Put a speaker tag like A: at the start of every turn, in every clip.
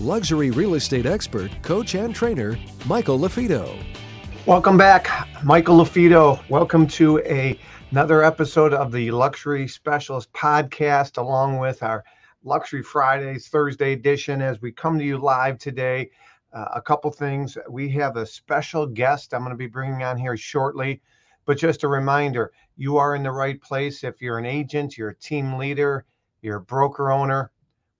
A: luxury real estate expert, coach, and trainer, Michael LaFido.
B: Welcome back, Michael LaFido. Welcome to a, another episode of the Luxury Specialist podcast, along with our Luxury Fridays Thursday edition. As we come to you live today, uh, a couple things. We have a special guest I'm going to be bringing on here shortly. But just a reminder, you are in the right place. If you're an agent, you're a team leader, you're a broker owner,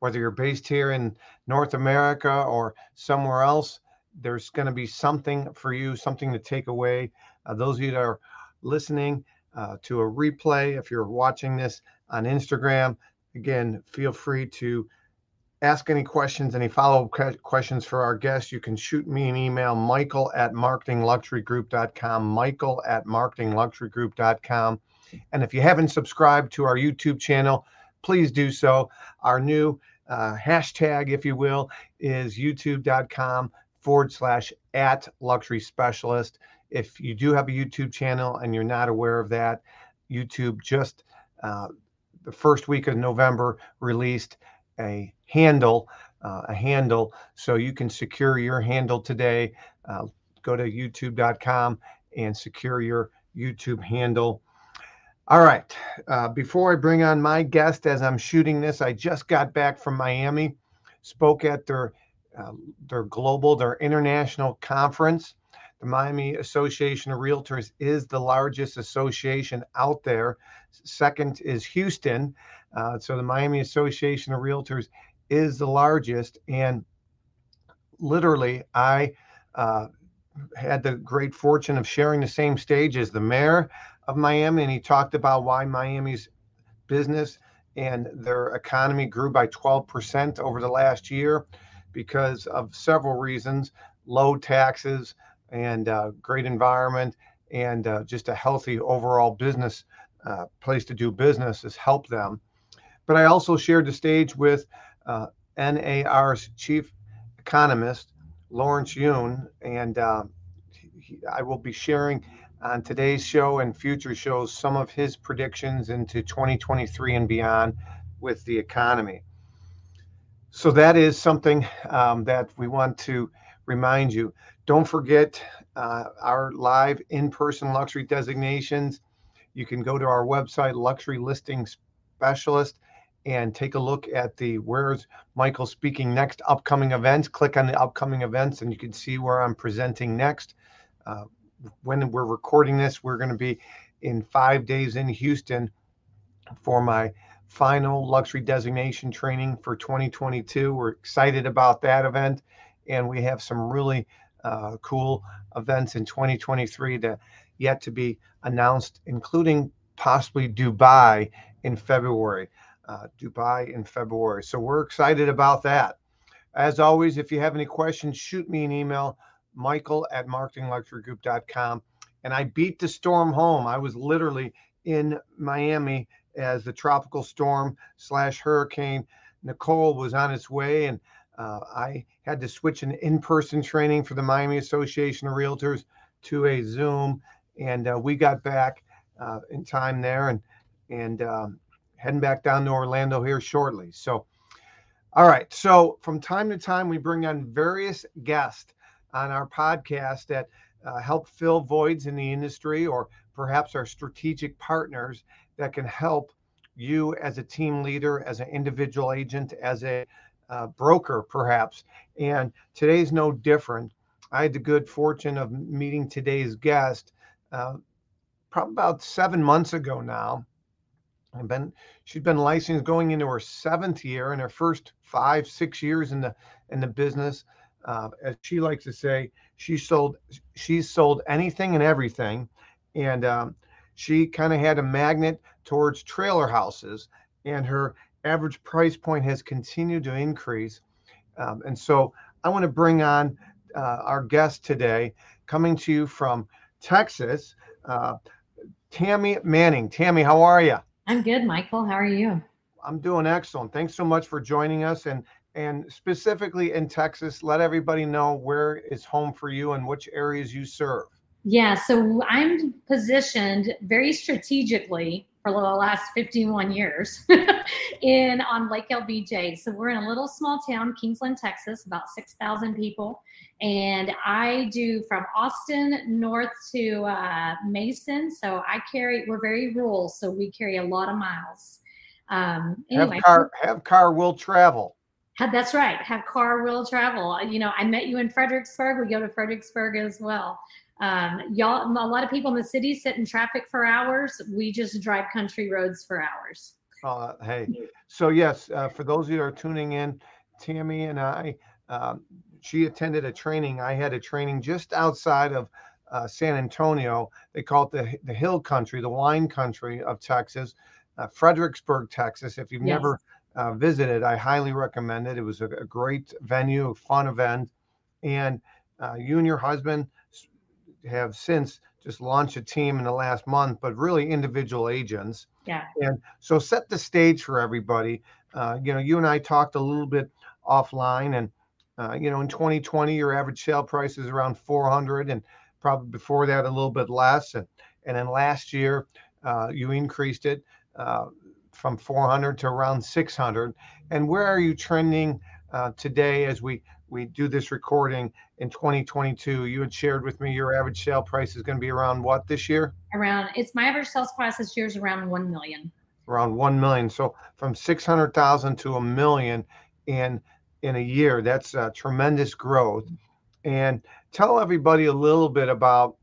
B: whether you're based here in North America or somewhere else, there's going to be something for you, something to take away. Uh, those of you that are listening uh, to a replay, if you're watching this on Instagram, again, feel free to ask any questions, any follow up questions for our guests. You can shoot me an email, michael at marketingluxurygroup.com, michael at marketingluxurygroup.com. And if you haven't subscribed to our YouTube channel, please do so. Our new uh, hashtag, if you will, is youtube.com forward slash at luxury specialist. If you do have a YouTube channel and you're not aware of that, YouTube just uh, the first week of November released a handle, uh, a handle, so you can secure your handle today. Uh, go to youtube.com and secure your YouTube handle. All right. Uh, before I bring on my guest, as I'm shooting this, I just got back from Miami, spoke at their uh, their global, their international conference. The Miami Association of Realtors is the largest association out there. Second is Houston. Uh, so the Miami Association of Realtors is the largest. And literally, I uh, had the great fortune of sharing the same stage as the mayor of Miami, and he talked about why Miami's business and their economy grew by 12% over the last year because of several reasons low taxes and uh, great environment and uh, just a healthy overall business uh, place to do business has helped them. But I also shared the stage with uh, NAR's chief economist, Lawrence Yun, and uh, he, I will be sharing on today's show and future shows some of his predictions into 2023 and beyond with the economy. So that is something um, that we want to remind you. Don't forget uh, our live in-person luxury designations. You can go to our website, Luxury Listing Specialist, and take a look at the where's Michael speaking next upcoming events. Click on the upcoming events, and you can see where I'm presenting next. Uh, when we're recording this, we're going to be in five days in Houston for my final luxury designation training for 2022. We're excited about that event, and we have some really uh, cool events in 2023 that yet to be announced, including possibly Dubai in February. Uh, Dubai in February. So we're excited about that. As always, if you have any questions, shoot me an email michael at marketingluxurygroup.com. And I beat the storm home. I was literally in Miami as the tropical storm slash hurricane Nicole was on its way. And uh, I had to switch an in person training for the Miami Association of Realtors to a Zoom. And uh, we got back uh, in time there and, and um, heading back down to Orlando here shortly. So, all right. So, from time to time, we bring on various guests on our podcast that uh, help fill voids in the industry or perhaps are strategic partners that can help you as a team leader, as an individual agent, as a uh, broker, perhaps. And today's no different. I had the good fortune of meeting today's guest uh, probably about seven months ago now. I've been she's been licensed going into her seventh year in her first five six years in the in the business uh, as she likes to say, she sold she's sold anything and everything, and um, she kind of had a magnet towards trailer houses, and her average price point has continued to increase. Um, and so I want to bring on uh, our guest today, coming to you from Texas, uh, Tammy Manning. Tammy, how are you?
C: I'm good, Michael. How are you?
B: I'm doing excellent. Thanks so much for joining us. And and specifically in Texas, let everybody know where is home for you and which areas you serve.
C: Yeah, so I'm positioned very strategically for the last 51 years in on Lake LBJ. So we're in a little small town, Kingsland, Texas, about 6,000 people. And I do from Austin north to uh, Mason. So I carry, we're very rural, so we carry a lot of miles.
B: Um, anyway, have car, have car will travel.
C: That's right. Have car will travel. You know, I met you in Fredericksburg. We go to Fredericksburg as well. Um, y'all, a lot of people in the city sit in traffic for hours. We just drive country roads for hours.
B: Uh, hey, so yes, uh, for those of you that are tuning in, Tammy and I, um, she attended a training. I had a training just outside of uh, San Antonio. They call it the the Hill Country, the wine country of Texas, uh, Fredericksburg, Texas. If you've yes. never uh, visited, I highly recommend it. It was a, a great venue, a fun event, and uh, you and your husband have since just launched a team in the last month, but really individual agents.
C: Yeah.
B: And so set the stage for everybody. Uh, you know, you and I talked a little bit offline, and uh, you know, in 2020, your average sale price is around 400, and probably before that a little bit less. And and then last year, uh, you increased it uh, from 400 to around 600. And where are you trending uh, today as we we do this recording in 2022, you had shared with me your average sale price is going to be around what this year?
C: Around it's my average sales price this year is around one million.
B: Around one million. So from six hundred thousand to a million in in a year. That's a tremendous growth. And tell everybody a little bit about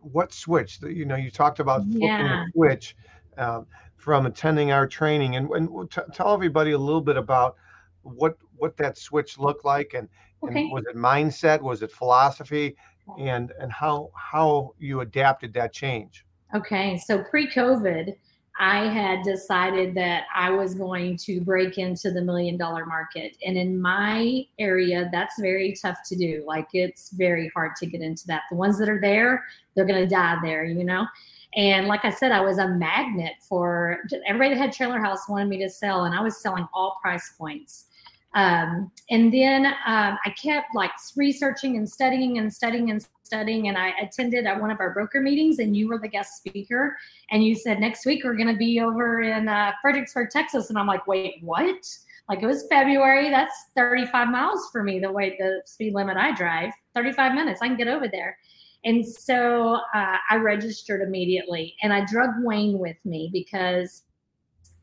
B: what switched. You know, you talked about flipping yeah. the switch uh, from attending our training, and, and t- tell everybody a little bit about what what that switch looked like and, okay. and was it mindset was it philosophy and and how how you adapted that change?
C: Okay so pre-covid i had decided that i was going to break into the million dollar market. And in my area that's very tough to do. Like it's very hard to get into that. The ones that are there they're going to die there you know and like I said, I was a magnet for everybody that had trailer house wanted me to sell, and I was selling all price points. Um, and then um, I kept like researching and studying and studying and studying. And I attended at one of our broker meetings, and you were the guest speaker. And you said next week we're going to be over in uh, Fredericksburg, Texas. And I'm like, wait, what? Like it was February. That's 35 miles for me. The way the speed limit I drive, 35 minutes. I can get over there. And so uh, I registered immediately, and I drug Wayne with me because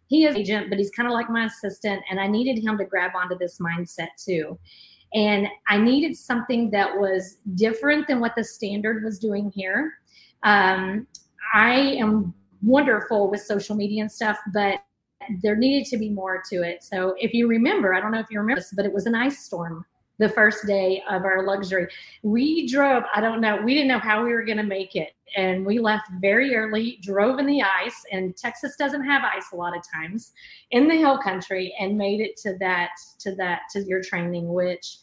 C: he is agent, but he's kind of like my assistant, and I needed him to grab onto this mindset too. And I needed something that was different than what the standard was doing here. Um, I am wonderful with social media and stuff, but there needed to be more to it. So if you remember, I don't know if you remember this, but it was an ice storm the first day of our luxury. We drove, I don't know, we didn't know how we were going to make it. And we left very early, drove in the ice, and Texas doesn't have ice a lot of times in the hill country, and made it to that, to that, to your training, which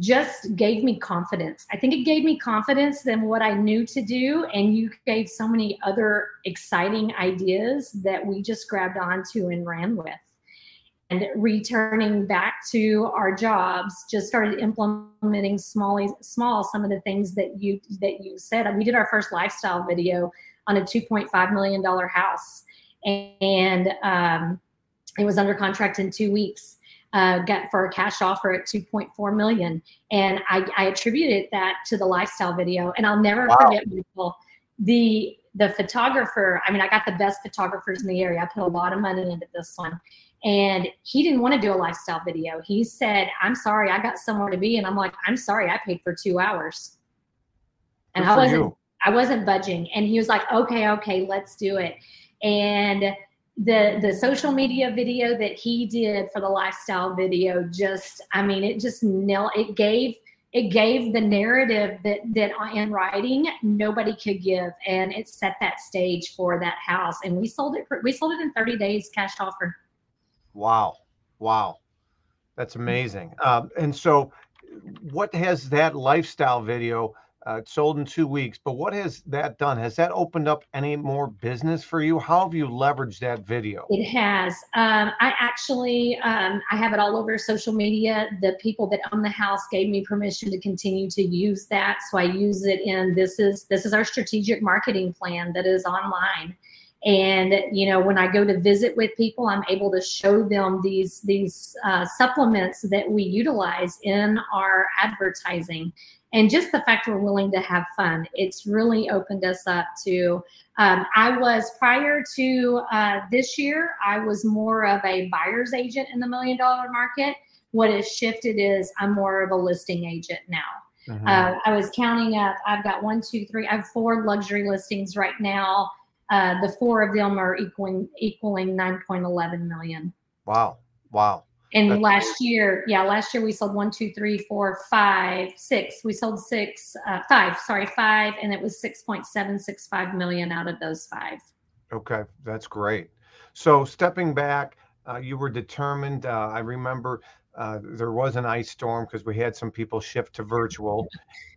C: just gave me confidence. I think it gave me confidence than what I knew to do. And you gave so many other exciting ideas that we just grabbed onto and ran with and returning back to our jobs just started implementing small small some of the things that you that you said. We did our first lifestyle video on a 2.5 million dollar house. And um, it was under contract in two weeks uh, got for a cash offer at 2.4 million. And I, I attributed that to the lifestyle video. And i'll never wow. forget people the the photographer i mean i got the best photographers in the area. I put a lot of money into this one and he didn't want to do a lifestyle video. He said, I'm sorry, I got somewhere to be. And I'm like, I'm sorry, I paid for two hours. And I wasn't you. I wasn't budging. And he was like, okay, okay, let's do it. And the the social media video that he did for the lifestyle video just I mean it just nailed it gave it gave the narrative that that in writing nobody could give and it set that stage for that house and we sold it we sold it in 30 days cash offer
B: Wow. Wow. That's amazing. Um, and so what has that lifestyle video uh, sold in two weeks, but what has that done? Has that opened up any more business for you? How have you leveraged that video?
C: It has. Um, I actually um, I have it all over social media. The people that own the house gave me permission to continue to use that, so I use it in this is this is our strategic marketing plan that is online. And you know, when I go to visit with people, I'm able to show them these these uh, supplements that we utilize in our advertising. And just the fact we're willing to have fun it's really opened us up to um, i was prior to uh, this year i was more of a buyer's agent in the million dollar market. What has shifted is i'm more of a listing agent now. Mm-hmm. uh, i was counting up i've got one two three i have four luxury listings right now uh, the four of them are equaling equaling 9.11 million
B: wow wow
C: and That's last year, yeah, last year we sold one, two, three, four, five, six. We sold six, uh, five, sorry, five, and it was 6.765 million out of those five.
B: Okay, that's great. So stepping back, uh, you were determined. Uh, I remember uh, there was an ice storm because we had some people shift to virtual,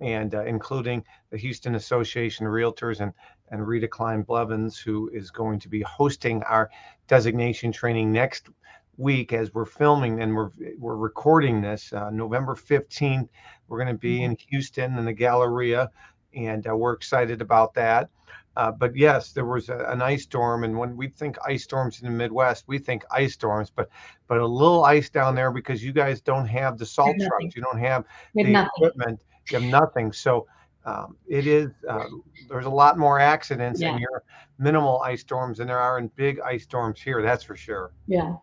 B: and uh, including the Houston Association of Realtors and and Rita Klein Blevins, who is going to be hosting our designation training next week as we're filming and we're we're recording this uh, November 15th. We're going to be in. Houston in the Galleria, and uh, we're excited about that. Uh, but yes, there was a, an ice storm, and when we think ice storms in the Midwest, we think ice storms. But but a little ice down there because you guys don't have the salt trucks, you don't have the nothing. equipment, you have nothing. So um, it is uh, there's a lot more accidents yeah. in your minimal ice storms than there are in big ice storms here. That's for sure.
C: Yeah.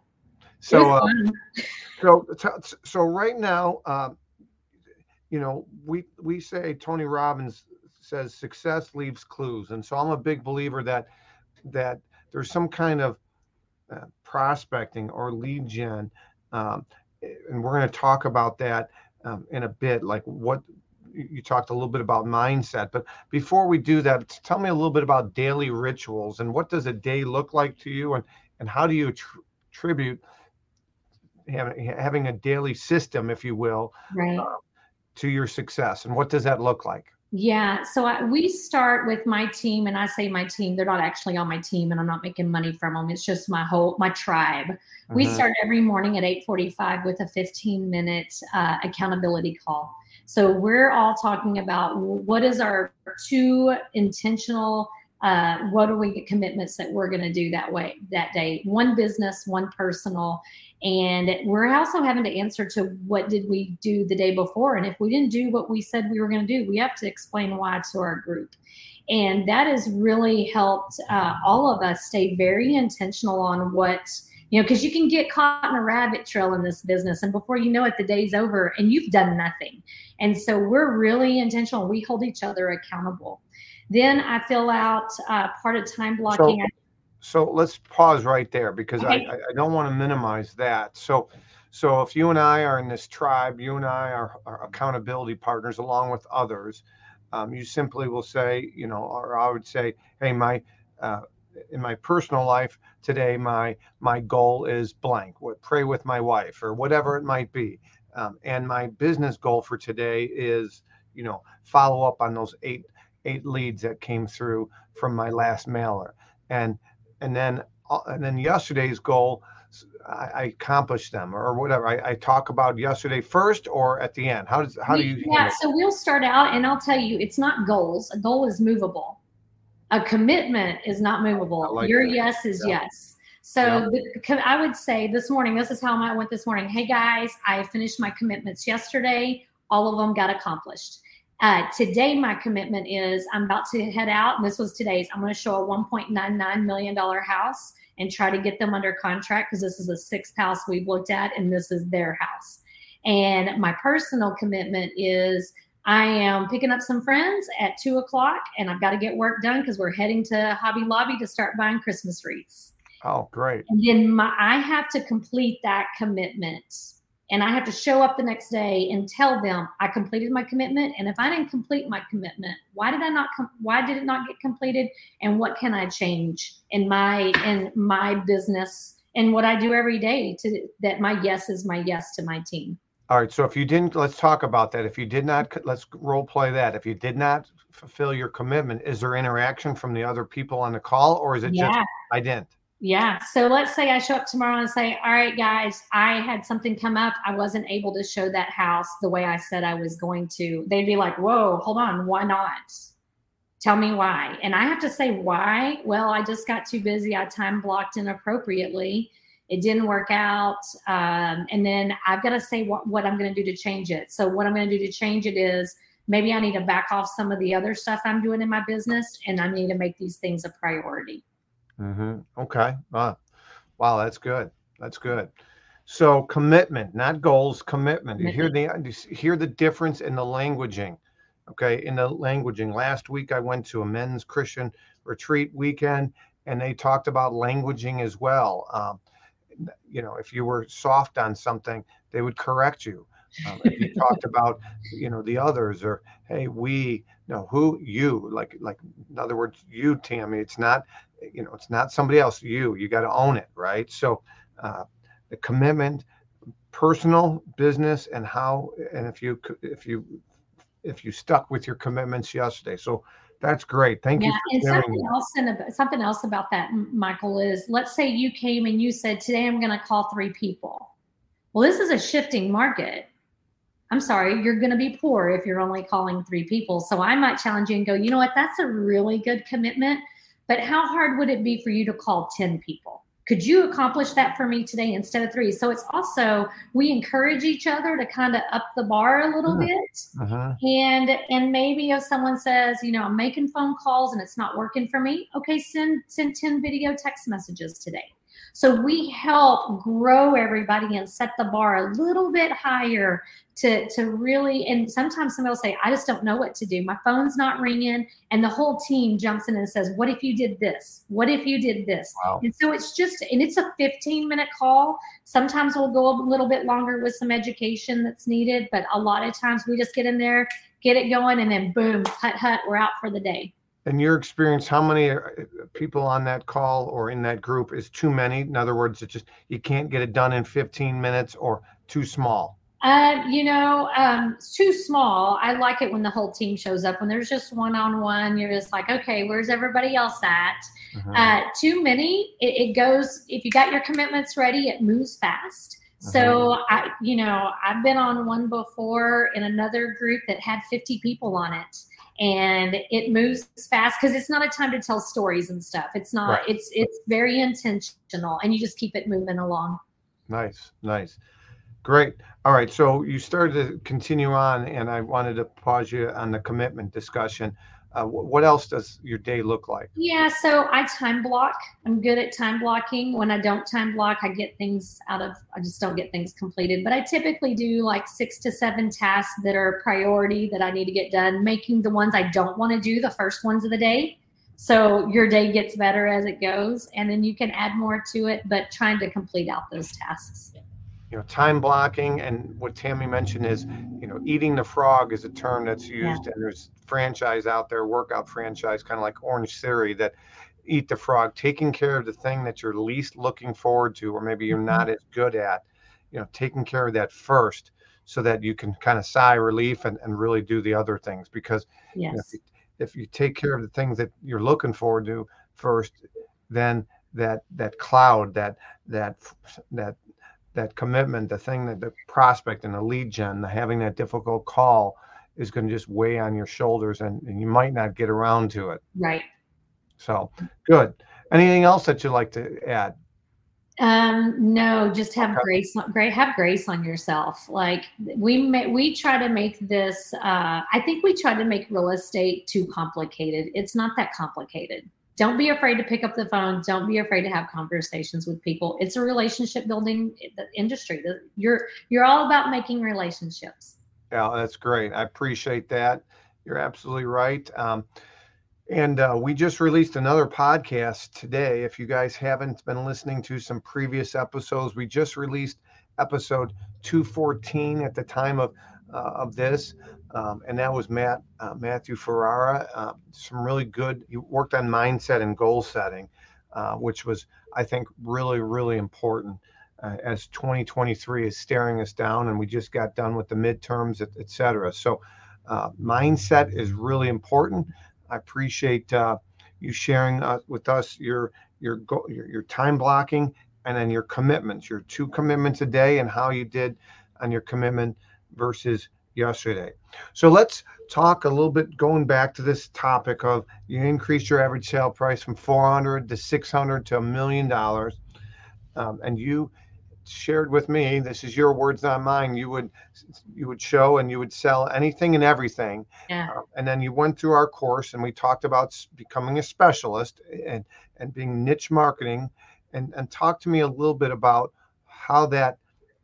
B: So, uh, so, so right now, um, you know, we we say Tony Robbins says success leaves clues, and so I'm a big believer that that there's some kind of uh, prospecting or lead gen, um, and we're going to talk about that um, in a bit. Like what you talked a little bit about mindset, but before we do that, tell me a little bit about daily rituals and what does a day look like to you, and and how do you attribute having, a daily system, if you will,
C: right. uh,
B: to your success. And what does that look like?
C: Yeah, so I, we start with my team, and I say my team. They're not actually on my team, and I'm not making money from them. It's just my whole my tribe. Mm-hmm. We start every morning at 8:45 with a 15 minute uh, accountability call. So we're all talking about what is our two intentional uh, what are we commitments that we're going to do that way that day? One business one personal. And we're also having to answer to what did we do the day before? And if we didn't do what we said we were going to do we have to explain why to our group. And that has really helped uh, all of us stay very intentional on what you know because you can get caught in a rabbit trail in this business and before you know it the day's over and you've done nothing and so we're really intentional we hold each other accountable then I fill out uh, part of time blocking.
B: So, so let's pause right there because okay. I, I don't want to minimize that. So, so if you and I are in this tribe, you and I are, are accountability partners along with others. Um, you simply will say, you know, or I would say, hey, my uh, in my personal life today, my my goal is blank. What pray with my wife or whatever it might be. Um, and my business goal for today is, you know, follow up on those eight eight leads that came through from my last mailer, and and then uh, and then yesterday's goal. I, I accomplished them or whatever. I, I, talk about yesterday first or at the end. How does how do you?
C: Yeah, so we'll start out, and I'll tell you, it's not goals. A goal is movable. A commitment is not movable. Like Your that. yes is yeah. yes. So yeah. the, I would say this morning, this is how I went this morning. Hey guys, I finished my commitments yesterday. All of them got accomplished. Uh, today, my commitment is I'm about to head out, and this was today's. I'm going to show a $1.99 million house and try to get them under contract because this is the sixth house we've looked at, and this is their house. And my personal commitment is I am picking up some friends at two o'clock, and I've got to get work done because we're heading to Hobby Lobby to start buying Christmas wreaths.
B: Oh, great!
C: And then my, I have to complete that commitment and I have to show up the next day and tell them I completed my commitment. And if I didn't complete my commitment, why did I not? Com- why did it not get completed? And what can I change in my in my business and what I do every day to that my yes is my yes to my team.
B: All right. So if you didn't, let's talk about that. If you did not, let's role play that. If you did not fulfill your commitment, is there interaction from the other people on the call, or is it yeah. just I didn't?
C: Yeah. So let's say I show up tomorrow and say, all right, guys, I had something come up. I wasn't able to show that house the way I said I was going to. They'd be like, whoa, hold on. Why not? Tell me why. And I have to say, why? Well, I just got too busy. I time blocked inappropriately. It didn't work out. Um, and then I've got to say what, what I'm going to do to change it. So, what I'm going to do to change it is maybe I need to back off some of the other stuff I'm doing in my business and I need to make these things a priority.
B: Mm-hmm. Okay. Wow. wow, that's good. That's good. So commitment, not goals, commitment. You hear the you hear the difference in the languaging. Okay, in the languaging. Last week I went to a men's Christian retreat weekend, and they talked about languaging as well. Um, you know, if you were soft on something, they would correct you. Um, if you talked about, you know, the others or hey, we, no, who, you, like, like in other words, you, Tammy. It's not you know it's not somebody else you you got to own it right so uh, the commitment personal business and how and if you if you if you stuck with your commitments yesterday so that's great thank yeah,
C: you and something else and something else about that michael is let's say you came and you said today i'm going to call three people well this is a shifting market I'm sorry, you're going to be poor if you're only calling three people. So I might challenge you and go, you know what? That's a really good commitment. But how hard would it be for you to call 10 people? Could you accomplish that for me today instead of three? So it's also we encourage each other to kind of up the bar a little uh-huh. bit. Uh-huh. And and maybe if someone says, you know, I'm making phone calls and it's not working for me, okay, send send 10 video text messages today. So we help grow everybody and set the bar a little bit higher to to really and sometimes somebody will say i just don't know what to do. My phone's not ringing and the whole team jumps in and says what if you did this? What if you did this? Wow. and so it's just and it's a 15 minute call. Sometimes we'll go a little bit longer with some education that's needed but a lot of times we just get in there get it going and then boom hut hut we're out for the day
B: in your experience how many uh, people on that call or in that group is too many in other words it's just you can't get it done in 15 minutes or too small
C: uh, you know, um, too small. I like it when the whole team shows up. When there's just one on one, you're just like, okay, where's everybody else at? Uh-huh. Uh, too many, it, it, goes. If you got your commitments ready, it moves fast. Uh-huh. So I, you know, I've been on one before in another group that had 50 people on it, and it moves fast because it's not a time to tell stories and stuff. It's not. Right. It's it's very intentional, and you just keep it moving along.
B: Nice, nice. Great. All right. So you started to continue on, and I wanted to pause you on the commitment discussion. Uh, what else does your day look like?
C: Yeah, so I time block. I'm good at time blocking. When I don't time block, I get things out of, I just don't get things completed. But I typically do like six to seven tasks that are priority that I need to get done, making the ones I don't want to do the first ones of the day. So your day gets better as it goes, and then you can add more to it, but trying to complete out those tasks
B: you know time blocking and what tammy mentioned is you know eating the frog is a term that's used yeah. and there's franchise out there workout franchise kind of like Orangetheory that eat the frog taking care of the thing that you're least looking forward to or maybe you're not mm-hmm. as good at you know taking care of that first so that you can kind of sigh relief and, and really do the other things because yes. you know, if, you, if you take care of the things that you're looking forward to first then that that cloud that that that that commitment, the thing that the prospect and the lead gen, the having that difficult call is going to just weigh on your shoulders and, and you might not get around to it.
C: Right.
B: So good. Anything else that you'd like to add?
C: Um, no, just have grace, great, have grace on yourself. Like we may, we try to make this, uh, I think we try to make real estate too complicated. It's not that complicated don't be afraid to pick up the phone. Don't be afraid to have conversations with people. It's a relationship building industry. You're you're all about making relationships.
B: Yeah that's great. I appreciate that. You're absolutely right. Um, and uh, we just released another podcast today. If you guys haven't been listening to some previous episodes we just released episode 214 at the time of uh, of this um, and that was Matt uh, Matthew Ferrara. Uh, some really good. He worked on mindset and goal setting, uh, which was I think really really important. uh, as 2023 is staring us down, and we just got done with the midterms, et, et cetera. So, uh, mindset is really important. I appreciate uh, you sharing with us your your, go- your your time blocking and then your commitments, your two commitments a day, and how you did on your commitment versus yesterday. So let's talk a little bit going back to this topic of you increase your average sale price from 400 to 600 to a million dollars um, and you shared with me this is your words not mine you would you would show and you would sell anything and everything
C: yeah.
B: uh, and then you went through our course and we talked about becoming a specialist and and being niche marketing and and talk to me a little bit about how that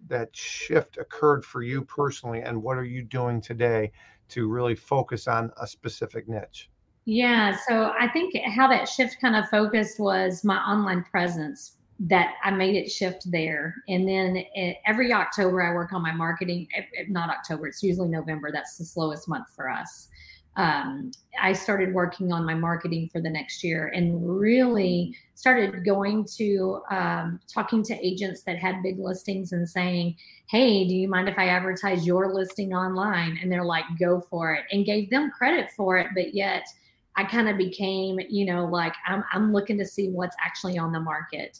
B: that shift occurred for you personally and what are you doing today to really focus on a specific niche?
C: Yeah so i think how that shift kind of focused was my online presence that i made it shift there. And then it, every october i work on my marketing eh, eh, not october it's usually november that's the slowest month for us um, I started working on my marketing for the next year and really started going to um, talking to agents that had big listings and saying, Hey, do you mind if I advertise your listing online? And they're like, Go for it, and gave them credit for it. But yet, I kind of became, you know, like I'm, I'm looking to see what's actually on the market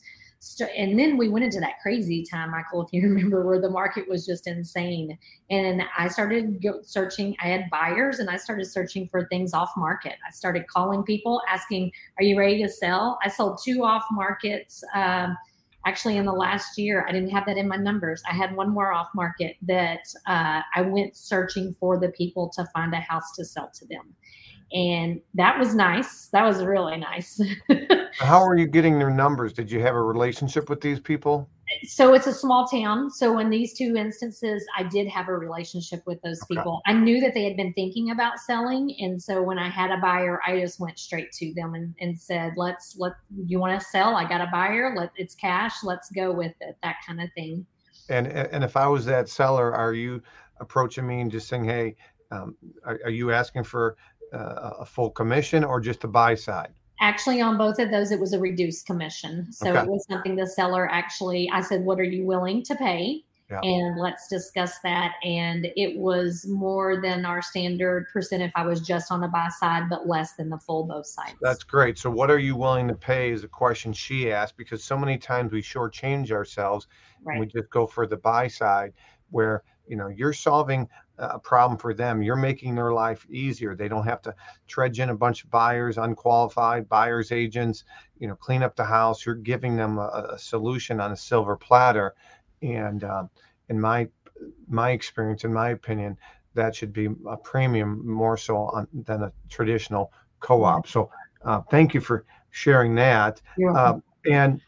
C: and then we went into that crazy time, Michael, if you remember, where the market was just insane. And I started searching. I had buyers, and I started searching for things off market. I started calling people, asking, "Are you ready to sell?" I sold two off markets. Um, actually, in the last year, I didn't have that in my numbers. I had one more off market that uh, I went searching for the people to find a house to sell to them and that was nice. That was really nice.
B: How are you getting their numbers? Did you have a relationship with these people?
C: So it's a small town. So in these two instances, I did have a relationship with those okay. people. I knew that they had been thinking about selling, and so when I had a buyer, I just went straight to them and, and said, "Let's let you want to sell? I got a buyer. Let it's cash. Let's go with it." That kind of thing.
B: And and if I was that seller, are you approaching me and just saying, "Hey"? Um, are, are, you asking for uh, a full commission or just a buy side?
C: Actually, on both of those, it was a reduced commission. So okay. it was something the seller actually, I said, What are you willing to pay? Yeah. And let's discuss that. And it was more than our standard percent if I was just on the buy side, but less than the full both sides.
B: That's great. So, what are you willing to pay is a question she asked because so many times we shortchange ourselves right. and we just go for the buy side where you know you're solving a problem for them. You're making their life easier. They don't have to trudge in a bunch of buyers, unqualified buyers agents, you know, clean up the house. You're giving them a, a solution on a silver platter. And um, in my my experience, in my opinion, that should be a premium more so on, than a traditional co-op. So uh, thank you for sharing that. Uh, and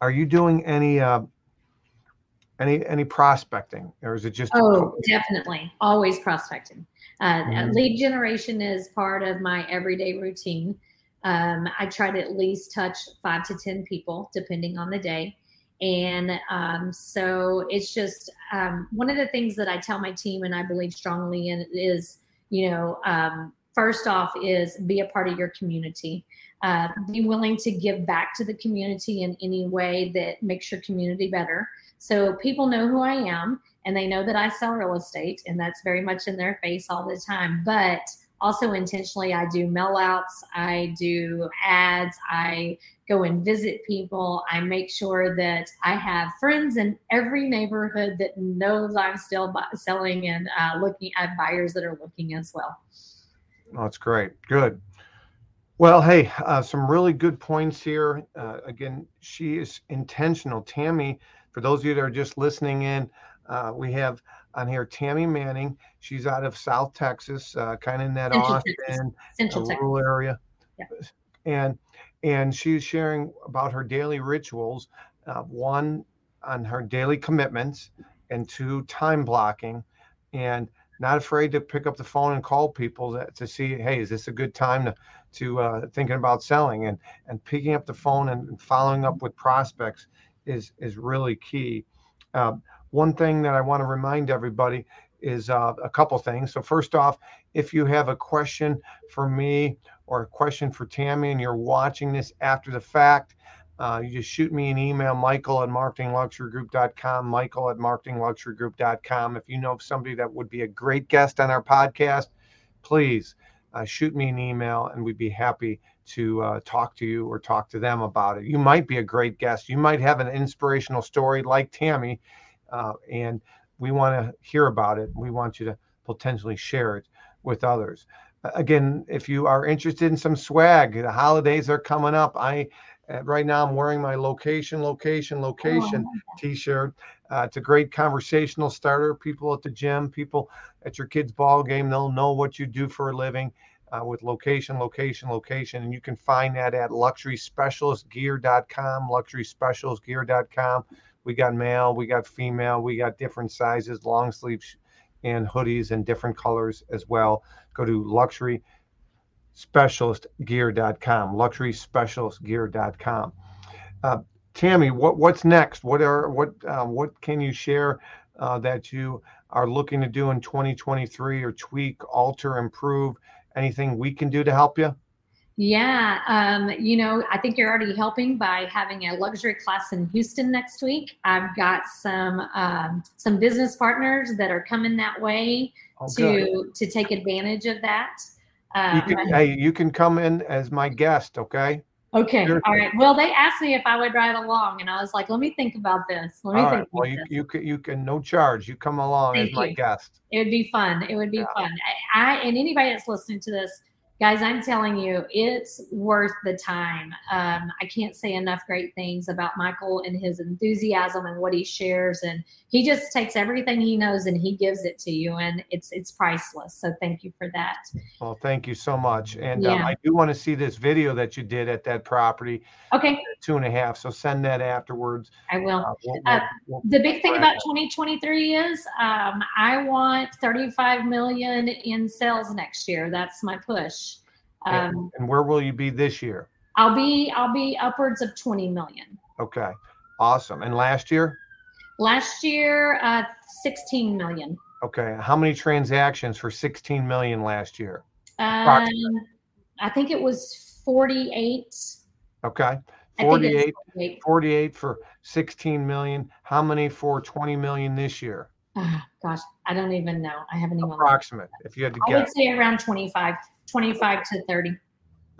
B: are you doing any uh, any any prospecting, or is it just?
C: Oh, definitely, always prospecting. Uh, mm-hmm. Lead generation is part of my everyday routine. Um, I try to at least touch five to ten people, depending on the day. And um, so it's just um, one of the things that I tell my team, and I believe strongly in, is you know, um, first off, is be a part of your community. Uh, be willing to give back to the community in any way that makes your community better. So people know who I am and they know that I sell real estate, and that's very much in their face all the time. But also intentionally, I do mail outs, I do ads, I go and visit people. I make sure that I have friends in every neighborhood that knows I'm still selling and uh, looking at buyers that are looking as well.
B: Oh, that's great. Good. Well, hey, uh, some really good points here. Uh, again, she is intentional. Tammy for those of you that are just listening in, uh, we have on here Tammy Manning. She's out of South Texas, uh, kind of in that Central Austin Texas. Central rural Texas. area. Yeah. And and she's sharing about her daily rituals. Uh, one on her daily commitments, and two time blocking, and not afraid to pick up the phone and call people that, to see, hey, is this a good time to to uh, thinking about selling and and picking up the phone and following up with prospects is is really key. Uh, one thing that I want to remind everybody is uh, a couple things. So first off, if you have a question for me or a question for Tammy and you're watching this after the fact, uh, you just shoot me an email, michael at marketingluxurygroup.com, michael at marketingluxurygroup.com. If you know of somebody that would be a great guest on our podcast, please uh, shoot me an email and we'd be happy to uh, talk to you or talk to them about it. You might be a great guest. You might have an inspirational story like Tammy, uh, and we want to hear about it. We want you to potentially share it with others. Again, if you are interested in some swag, the holidays are coming up. I uh, right now I'm wearing my location, location, location oh, T-shirt. Uh, it's a great conversational starter. People at the gym, people at your kid's ball game, they'll know what you do for a living uh, with location, location, location. And you can find that at luxuryspecialistgear.com, luxuryspecialistgear.com. We got male, we got female, we got different sizes, long sleeves and hoodies and different colors as well. Go to luxuryspecialistgear.com, luxuryspecialistgear.com. Uh, Tammy, what, what's next? What are what uh, what can you share uh, that you are looking to do in 2023 or tweak, alter, improve anything we can do to help you?
C: Yeah, um, you know, I think you're already helping by having a luxury class in Houston next week. I've got some um, some business partners that are coming that way oh, to good. to take advantage of that.
B: Um, you can, hey, you can come in as my guest, okay?
C: Okay, all right. Well, they asked me if I would ride along, and I was like, "Let me think about this. Let me all think." Right.
B: Well, you, this. you can you can no charge. You come along Thank as my guest.
C: It would be fun. It would be yeah. fun. I, I and anybody that's listening to this guys i'm telling you it's worth the time. Um, i can't say enough great things about michael and his enthusiasm and what he shares and he just takes everything he knows and he gives it to you and it's it's priceless. So thank you for that.
B: Well thank you so much. And um, yeah. um, i do want to see this video that you did at that property.
C: Okay.
B: Two and a half so send that afterwards.
C: I will. Uh, we'll, uh, we'll, the big thing about 2023 is um, i want 35 million in sales next year. That's my push
B: um, and where will you be this year?
C: I'll be I'll be upwards of 20 million.
B: Okay. Awesome. And last year?
C: Last year, uh, 16 million.
B: Okay. How many transactions for 16 million last year?
C: Um, I think it was 48.
B: Okay. 48, 48, 48 for 16 million. How many for 20 million this year?
C: Oh, gosh, I don't even know. I haven't even
B: approximate. If you had to
C: guess, I would say around 25. 25 to 30.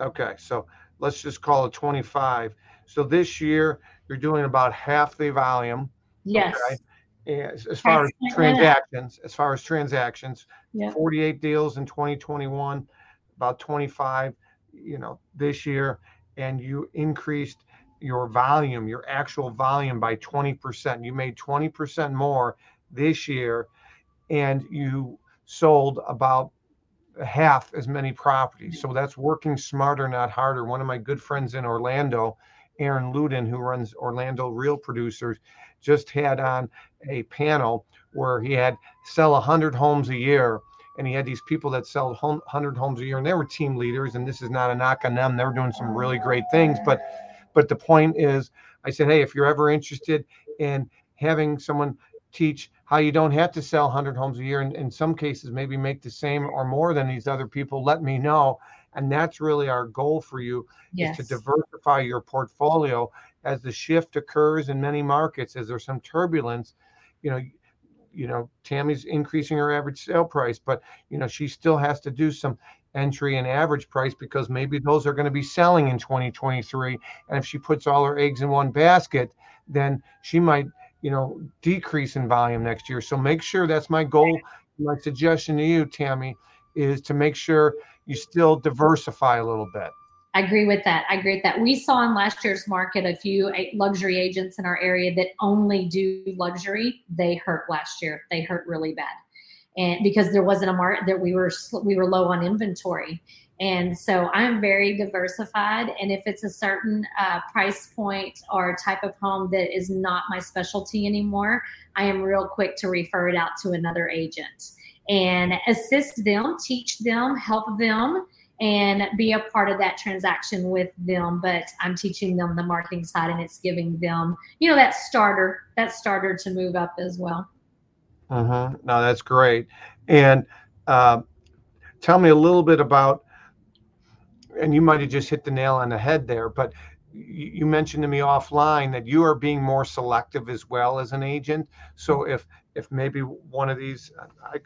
B: Okay, so let's just call it 25. So this year you're doing about half the volume.
C: Yes.
B: Okay? As, as far as transactions, as far as transactions, yeah. 48 deals in 2021, about 25, you know, this year, and you increased your volume, your actual volume by 20%. You made 20% more this year, and you sold about half as many properties. So that's working smarter, not harder. One of my good friends in Orlando, Aaron Luden, who runs Orlando Real Producers, just had on a panel where he had sell 100 homes a year. And he had these people that sell 100 homes a year, and they were team leaders. And this is not a knock on them; they were doing some really great things. But, but the point is, I said, hey, if you're ever interested in having someone teach how you don't have to sell 100 homes a year and in some cases maybe make the same or more than these other people. Let me know. And that's really our goal for you yes. is to diversify your portfolio. As the shift occurs in many markets as there's some turbulence you know you know tammy's increasing her average sale price but you know she still has to do some entry and average price because maybe those are going to be selling in 2023 and if she puts all her eggs in one basket then she might you know, decrease in volume next year. So make sure that's my goal. My suggestion to you, Tammy, is to make sure you still diversify a little bit.
C: I agree with that. I agree with that. We saw in last year's market a few eh, luxury agents in our area that only do luxury. They hurt last year. They hurt really bad, and because there wasn't a market that we were we were low on inventory. And so I'm very diversified. And if it's a certain uh, price point or type of home that is not my specialty anymore, I am real quick to refer it out to another agent and assist them, teach them, help them, and be a part of that transaction with them. But I'm teaching them the marketing side and it's giving them, you know, that starter, that starter to move up as well.
B: Uh-huh. No, that's great. And uh, tell me a little bit about and you might have just hit the nail on the head there, but you, mentioned to me offline that you are being more selective as well as an agent. So if if maybe one of these uh, I,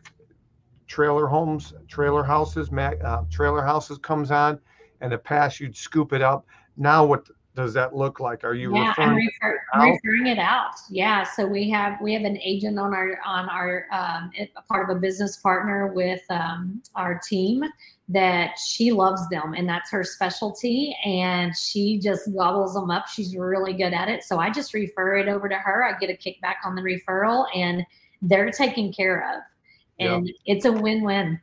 B: trailer homes, trailer houses, uh, trailer houses comes on, and the past you'd scoop it up. Now what does that look like? Are you
C: yeah, referring, refer, referring it out? Yeah. So we have we have an agent on our on our um, part of a business partner with um, our team that she loves them and that's her specialty and she just gobbles them up. She's really good at it. So I just refer it over to her. I get a kickback on the referral and they're taken care of. And it's a win-win.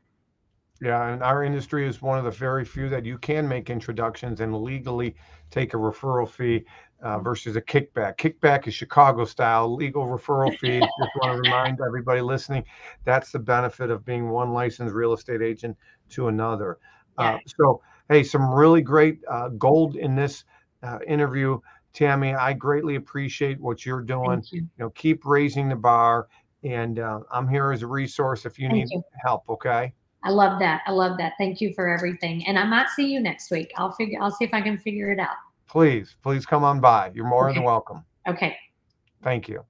B: Yeah, and our industry is one of the very few that you can make introductions and legally take a referral fee uh, versus a kickback. Kickback is Chicago style, legal referral fee. Just want to remind everybody listening that's the benefit of being one licensed real estate agent to another. Uh, so, hey, some really great uh, gold in this uh, interview. Tammy, I greatly appreciate what you're doing. You. you. know, keep raising the bar, and uh, I'm here as a resource if you Thank need you. help. Okay.
C: I love that. I love that. Thank you for everything. And I might see you next week. I'll figure. I'll see if I can figure it out.
B: Please, please come on by. You're more okay. than welcome.
C: Okay.
B: Thank you.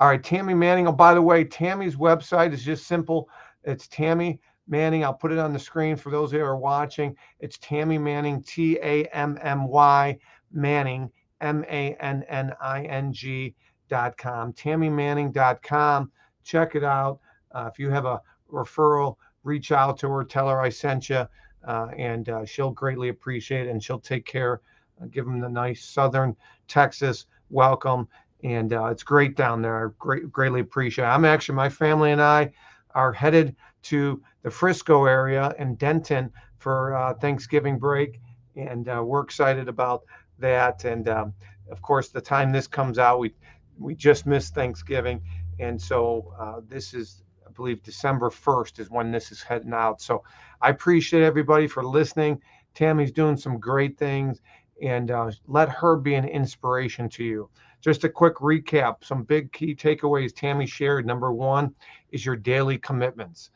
B: All right, Tammy Manning. Oh, by the way, Tammy's website is just simple. It's Tammy Manning. I'll put it on the screen for those who are watching. It's Tammy Manning, T A M M Y Manning, M A N N I N G dot com. TammyManning.com. Check it out. Uh, if you have a referral, reach out to her, tell her I sent you, uh, and uh, she'll greatly appreciate it and she'll take care. Uh, give them the nice southern Texas welcome. And uh, it's great down there. Great, greatly appreciate it. I'm actually, my family and I are headed to the Frisco area and Denton for uh, Thanksgiving break, and we're excited about that. And um, of course, the time this comes out, we we just missed Thanksgiving, and so this is, I believe, December first is when this is heading out. So I appreciate everybody for listening. Tammy's doing some great things, and uh, let her be an inspiration to you. Just a quick recap some big key takeaways Tammy shared. Number one is your daily commitments.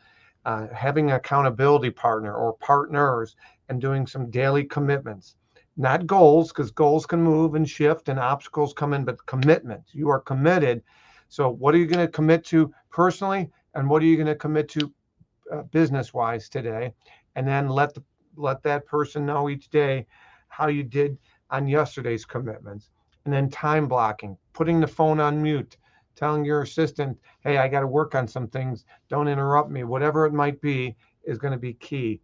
B: Uh, having an accountability partner or partners and doing some daily commitments, not goals, because goals can move and shift and obstacles come in, but commitments. You are committed. So, what are you going to commit to personally, and what are you going to commit to uh, business wise today? And then let the, let that person know each day how you did on yesterday's commitments and then time blocking, putting the phone on mute, telling your assistant, hey, I got to work on some things. Don't interrupt me. Whatever it might be is going to be key.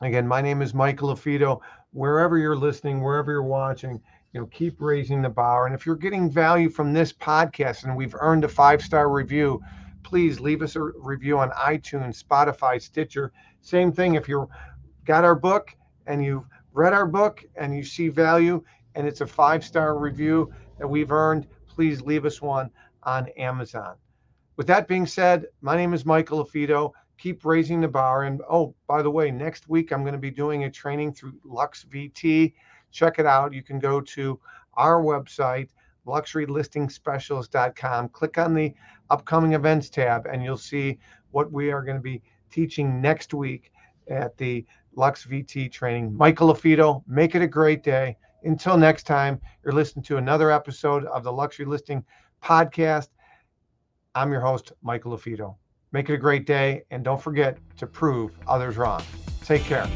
B: Again, my name is Michael LaFido. Wherever you're listening, wherever you're watching, you know, keep raising the bar. And if you're getting value from this podcast and we've earned a five star review, please leave us a review on iTunes, Spotify, Stitcher. Same thing. If you've got our book and you've read our book and you see value, and it's a five star review that we've earned, please leave us one on Amazon. With that being said, my name is Michael LaFido. Keep raising the bar. And oh, by the way, next week I'm going to be doing a training through Lux VT. Check it out. You can go to our website, luxurylistingspecialist.com. Click on the upcoming events tab, and you'll see what we are going to be teaching next week at the Lux VT training. Michael LaFido, make it a great day. Until next time, you're listening to another episode of the Luxury Listing Podcast. I'm your host, Michael LaFido. Make it a great day, and don't forget to prove others wrong. Take care.